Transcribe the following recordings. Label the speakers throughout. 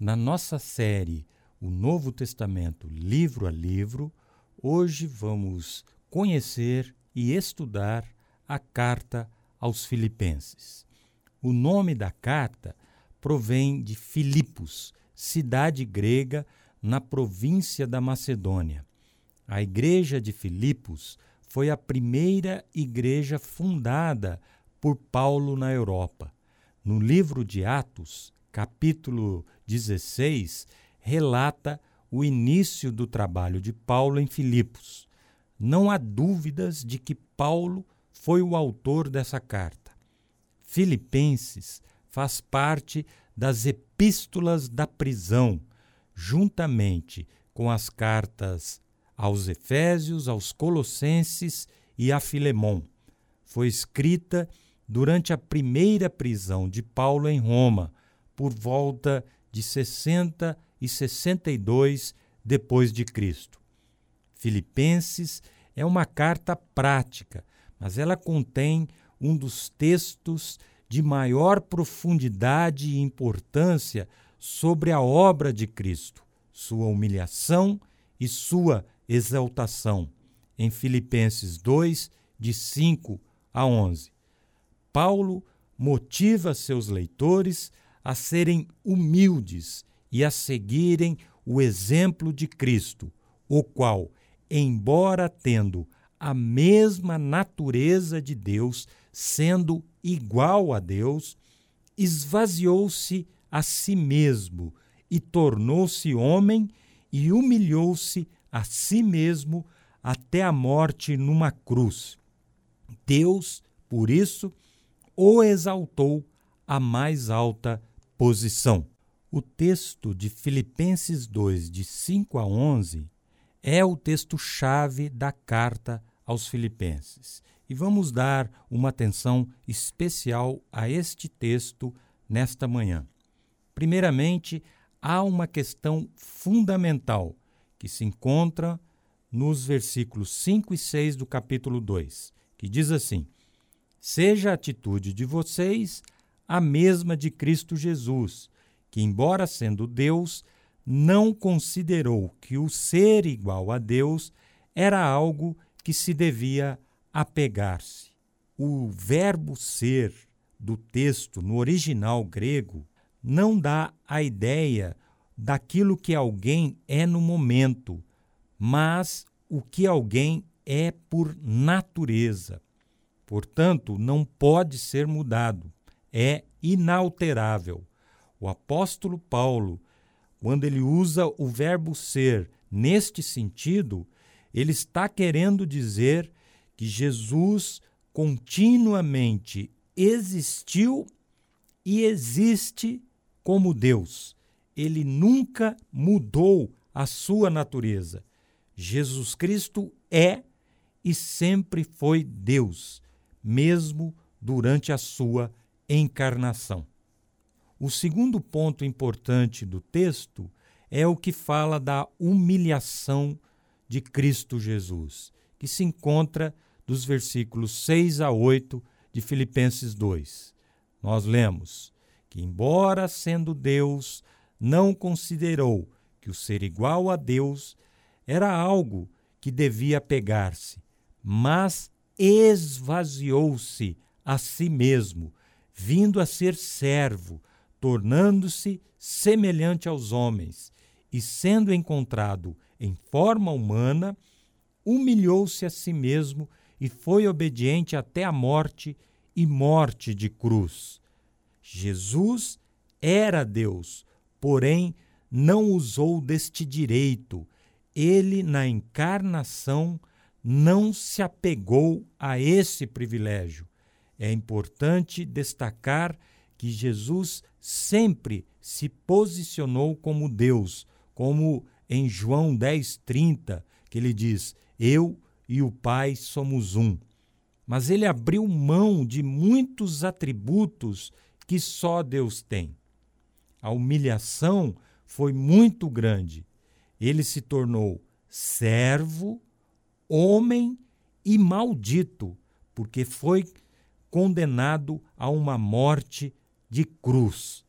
Speaker 1: Na nossa série O Novo Testamento, livro a livro, hoje vamos conhecer e estudar a carta aos Filipenses. O nome da carta provém de Filipos, cidade grega na província da Macedônia. A igreja de Filipos foi a primeira igreja fundada por Paulo na Europa. No livro de Atos, capítulo 16, relata o início do trabalho de Paulo em Filipos. Não há dúvidas de que Paulo foi o autor dessa carta. Filipenses faz parte das epístolas da prisão, juntamente com as cartas aos Efésios, aos Colossenses e a Filemão. Foi escrita durante a primeira prisão de Paulo em Roma, por volta de 60 e 62 depois de Cristo. Filipenses é uma carta prática, mas ela contém um dos textos de maior profundidade e importância sobre a obra de Cristo, sua humilhação e sua exaltação, em Filipenses 2, de 5 a 11. Paulo motiva seus leitores a serem humildes e a seguirem o exemplo de Cristo, o qual, embora tendo a mesma natureza de Deus, sendo igual a Deus, esvaziou-se a si mesmo e tornou-se homem e humilhou-se a si mesmo até a morte numa cruz. Deus, por isso, o exaltou à mais alta posição. O texto de Filipenses 2, de 5 a 11, é o texto-chave da carta aos Filipenses. E vamos dar uma atenção especial a este texto nesta manhã. Primeiramente, há uma questão fundamental que se encontra nos versículos 5 e 6 do capítulo 2, que diz assim: seja a atitude de vocês a mesma de Cristo Jesus, que, embora sendo Deus, não considerou que o ser igual a Deus era algo que se devia apegar-se. O verbo ser do texto no original grego não dá a ideia daquilo que alguém é no momento, mas o que alguém é por natureza. Portanto, não pode ser mudado, é inalterável. O apóstolo Paulo, quando ele usa o verbo ser neste sentido, ele está querendo dizer que Jesus continuamente existiu e existe como Deus. Ele nunca mudou a sua natureza. Jesus Cristo é e sempre foi Deus mesmo durante a sua encarnação. O segundo ponto importante do texto é o que fala da humilhação de Cristo Jesus, que se encontra dos versículos 6 a 8 de Filipenses 2. Nós lemos que, embora sendo Deus, não considerou que o ser igual a Deus era algo que devia pegar-se, mas esvaziou-se a si mesmo, vindo a ser servo, tornando-se semelhante aos homens, e sendo encontrado em forma humana, humilhou-se a si mesmo e foi obediente até a morte e morte de cruz. Jesus era Deus, porém não usou deste direito. Ele, na encarnação, não se apegou a esse privilégio. É importante destacar que Jesus sempre se posicionou como Deus, como em João 10:30, que ele diz: "Eu e o Pai somos um". Mas ele abriu mão de muitos atributos que só Deus tem. A humilhação foi muito grande. Ele se tornou servo, homem e maldito, porque foi condenado a uma morte de cruz.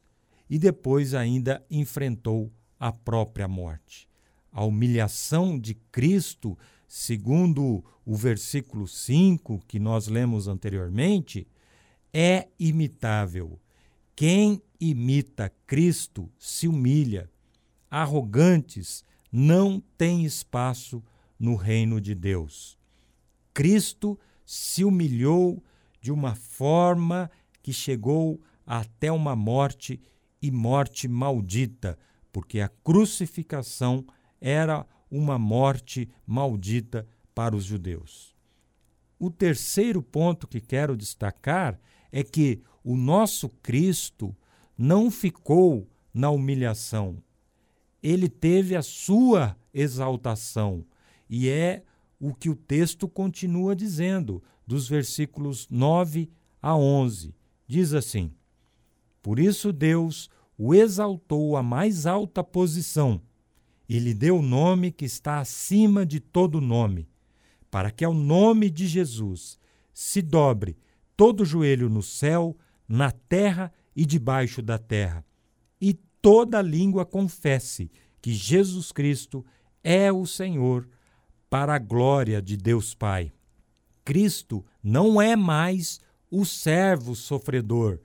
Speaker 1: e depois ainda enfrentou a própria morte. A humilhação de Cristo, segundo o versículo 5 que nós lemos anteriormente, é imitável. Quem imita Cristo se humilha. Arrogantes não têm espaço no reino de Deus. Cristo se humilhou de uma forma que chegou até uma morte e morte maldita, porque a crucificação era uma morte maldita para os judeus. O terceiro ponto que quero destacar é que o nosso Cristo não ficou na humilhação. Ele teve a sua exaltação, e é o que o texto continua dizendo, dos versículos 9 a 11. Diz assim: Por isso Deus o exaltou à mais alta posição e lhe deu o nome que está acima de todo nome, para que ao nome de Jesus se dobre todo joelho no céu, na terra e debaixo da terra, e toda língua confesse que Jesus Cristo é o Senhor para a glória de Deus Pai. Cristo não é mais o servo sofredor.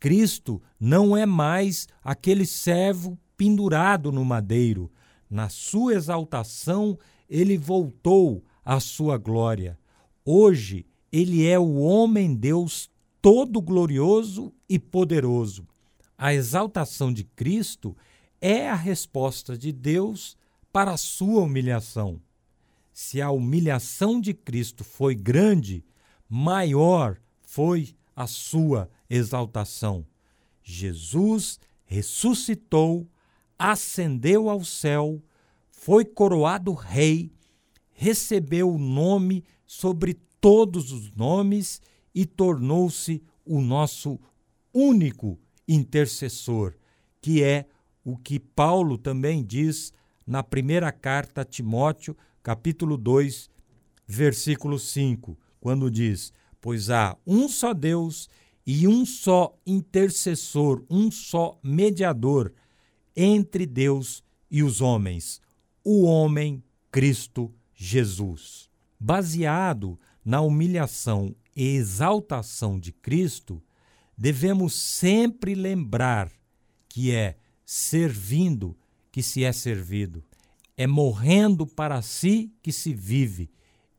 Speaker 1: Cristo não é mais aquele servo pendurado no madeiro. Na sua exaltação, ele voltou à sua glória. Hoje, ele é o homem-deus todo glorioso e poderoso. A exaltação de Cristo é a resposta de Deus para a sua humilhação se a humilhação de Cristo foi grande, maior foi a sua exaltação. Jesus ressuscitou, ascendeu ao céu, foi coroado rei, recebeu o nome sobre todos os nomes e tornou-se o nosso único intercessor, que é o que Paulo também diz na primeira carta a Timóteo, capítulo 2, versículo 5, quando diz: Pois há um só Deus e um só intercessor, um só mediador entre Deus e os homens, o homem Cristo Jesus. Baseado na humilhação e exaltação de Cristo, devemos sempre lembrar que é servindo que se é servido. É morrendo para si que se vive,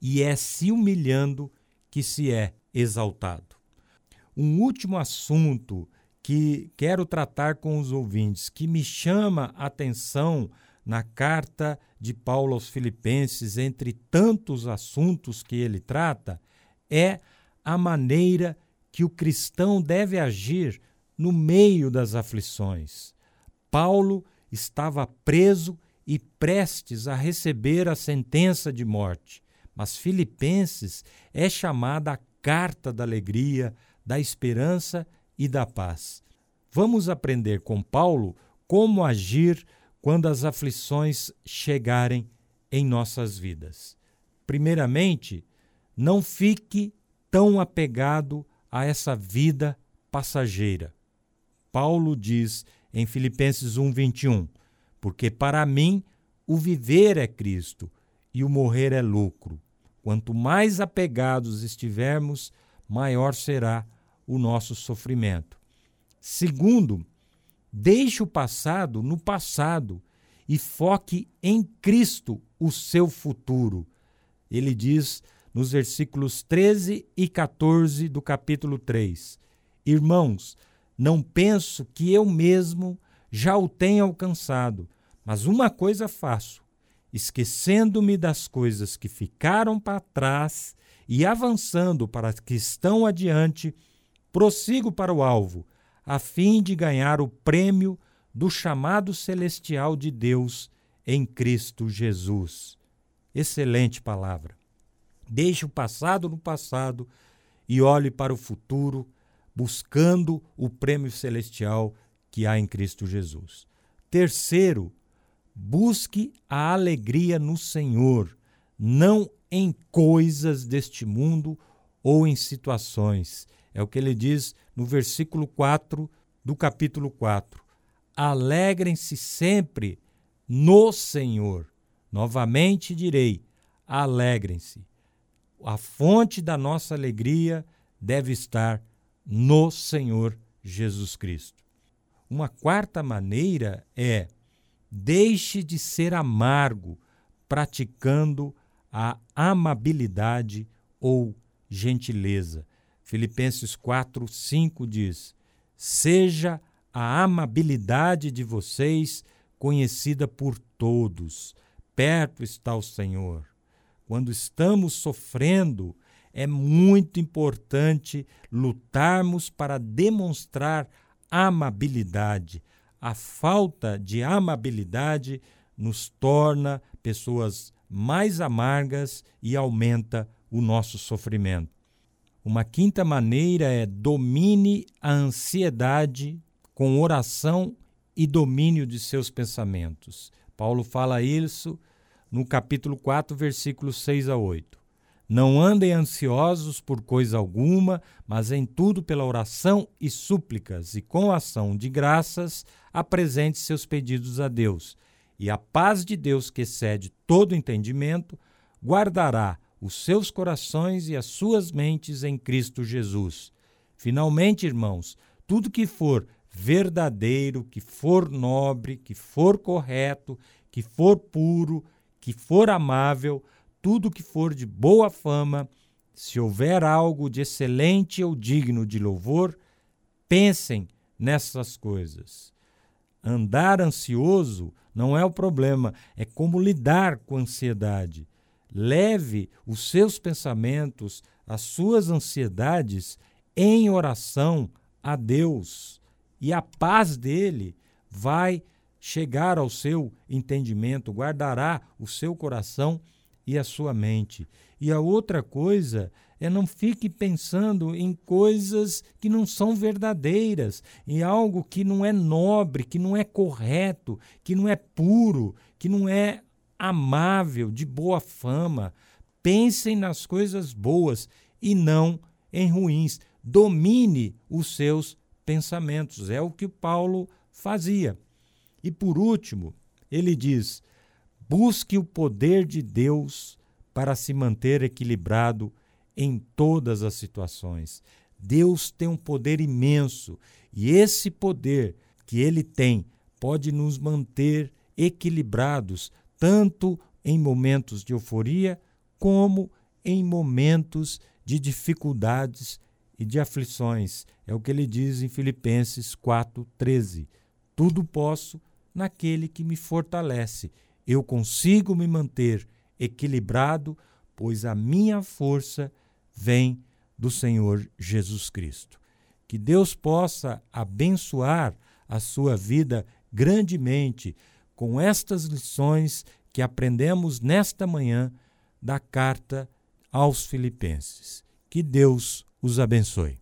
Speaker 1: e é se humilhando que se é exaltado. Um último assunto que quero tratar com os ouvintes, que me chama a atenção na carta de Paulo aos Filipenses, entre tantos assuntos que ele trata, é a maneira que o cristão deve agir no meio das aflições. Paulo estava preso e prestes a receber a sentença de morte. Mas Filipenses é chamada a carta da alegria, da esperança e da paz. Vamos aprender com Paulo como agir quando as aflições chegarem em nossas vidas. Primeiramente, não fique tão apegado a essa vida passageira. Paulo diz em Filipenses 1:21: porque para mim o viver é Cristo e o morrer é lucro. Quanto mais apegados estivermos, maior será o nosso sofrimento. Segundo, deixe o passado no passado e foque em Cristo o seu futuro. Ele diz nos versículos 13 e 14 do capítulo 3: Irmãos, não penso que eu mesmo já o tenho alcançado. Mas uma coisa faço, esquecendo-me das coisas que ficaram para trás e avançando para as que estão adiante, prossigo para o alvo, a fim de ganhar o prêmio do chamado celestial de Deus em Cristo Jesus. Excelente palavra. Deixe o passado no passado e olhe para o futuro, buscando o prêmio celestial que há em Cristo Jesus. Terceiro, busque a alegria no Senhor, não em coisas deste mundo ou em situações. É o que ele diz no versículo 4 do capítulo 4. alegrem-se sempre no Senhor. Novamente direi: alegrem-se. A fonte da nossa alegria deve estar no Senhor Jesus Cristo. Uma quarta maneira é deixe de ser amargo, praticando a amabilidade ou gentileza. Filipenses 4, 5 diz: Seja a amabilidade de vocês conhecida por todos. Perto está o Senhor. Quando estamos sofrendo, é muito importante lutarmos para demonstrar amabilidade. A falta de amabilidade nos torna pessoas mais amargas e aumenta o nosso sofrimento. Uma quinta maneira é domine a ansiedade com oração e domínio de seus pensamentos. Paulo fala isso no capítulo 4, versículos 6 a 8. Não andem ansiosos por coisa alguma, mas em tudo pela oração e súplicas, e com ação de graças, apresente seus pedidos a Deus. E a paz de Deus, que excede todo entendimento, guardará os seus corações e as suas mentes em Cristo Jesus. Finalmente, irmãos, tudo que for verdadeiro, que for nobre, que for correto, que for puro, que for amável, tudo que for de boa fama, se houver algo de excelente ou digno de louvor, pensem nessas coisas. Andar ansioso não é o problema, é como lidar com a ansiedade. Leve os seus pensamentos, as suas ansiedades em oração a Deus e a paz dele vai chegar ao seu entendimento, guardará o seu coração e a sua mente. E a outra coisa é não fique pensando em coisas que não são verdadeiras, em algo que não é nobre, que não é correto, que não é puro, que não é amável, de boa fama. Pensem nas coisas boas e não em ruins. Domine os seus pensamentos. É o que Paulo fazia. E por último, ele diz: busque o poder de Deus para se manter equilibrado em todas as situações. Deus tem um poder imenso e esse poder que ele tem pode nos manter equilibrados, tanto em momentos de euforia como em momentos de dificuldades e de aflições. É o que ele diz em Filipenses 4:13. Tudo posso naquele que me fortalece. Eu consigo me manter equilibrado, pois a minha força vem do Senhor Jesus Cristo. Que Deus possa abençoar a sua vida grandemente com estas lições que aprendemos nesta manhã da carta aos Filipenses. Que Deus os abençoe.